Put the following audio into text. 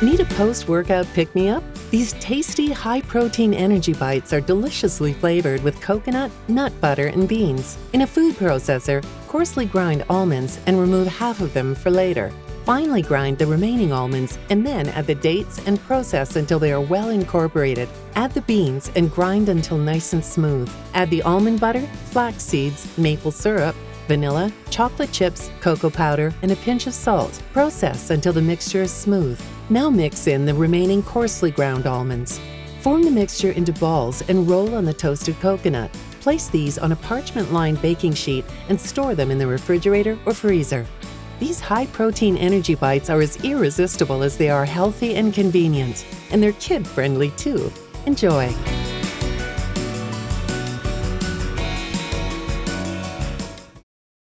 Need a post workout pick me up? These tasty, high protein energy bites are deliciously flavored with coconut, nut butter, and beans. In a food processor, coarsely grind almonds and remove half of them for later. Finely grind the remaining almonds and then add the dates and process until they are well incorporated. Add the beans and grind until nice and smooth. Add the almond butter, flax seeds, maple syrup, vanilla, chocolate chips, cocoa powder, and a pinch of salt. Process until the mixture is smooth. Now mix in the remaining coarsely ground almonds. Form the mixture into balls and roll on the toasted coconut. Place these on a parchment lined baking sheet and store them in the refrigerator or freezer. These high protein energy bites are as irresistible as they are healthy and convenient, and they're kid friendly too. Enjoy!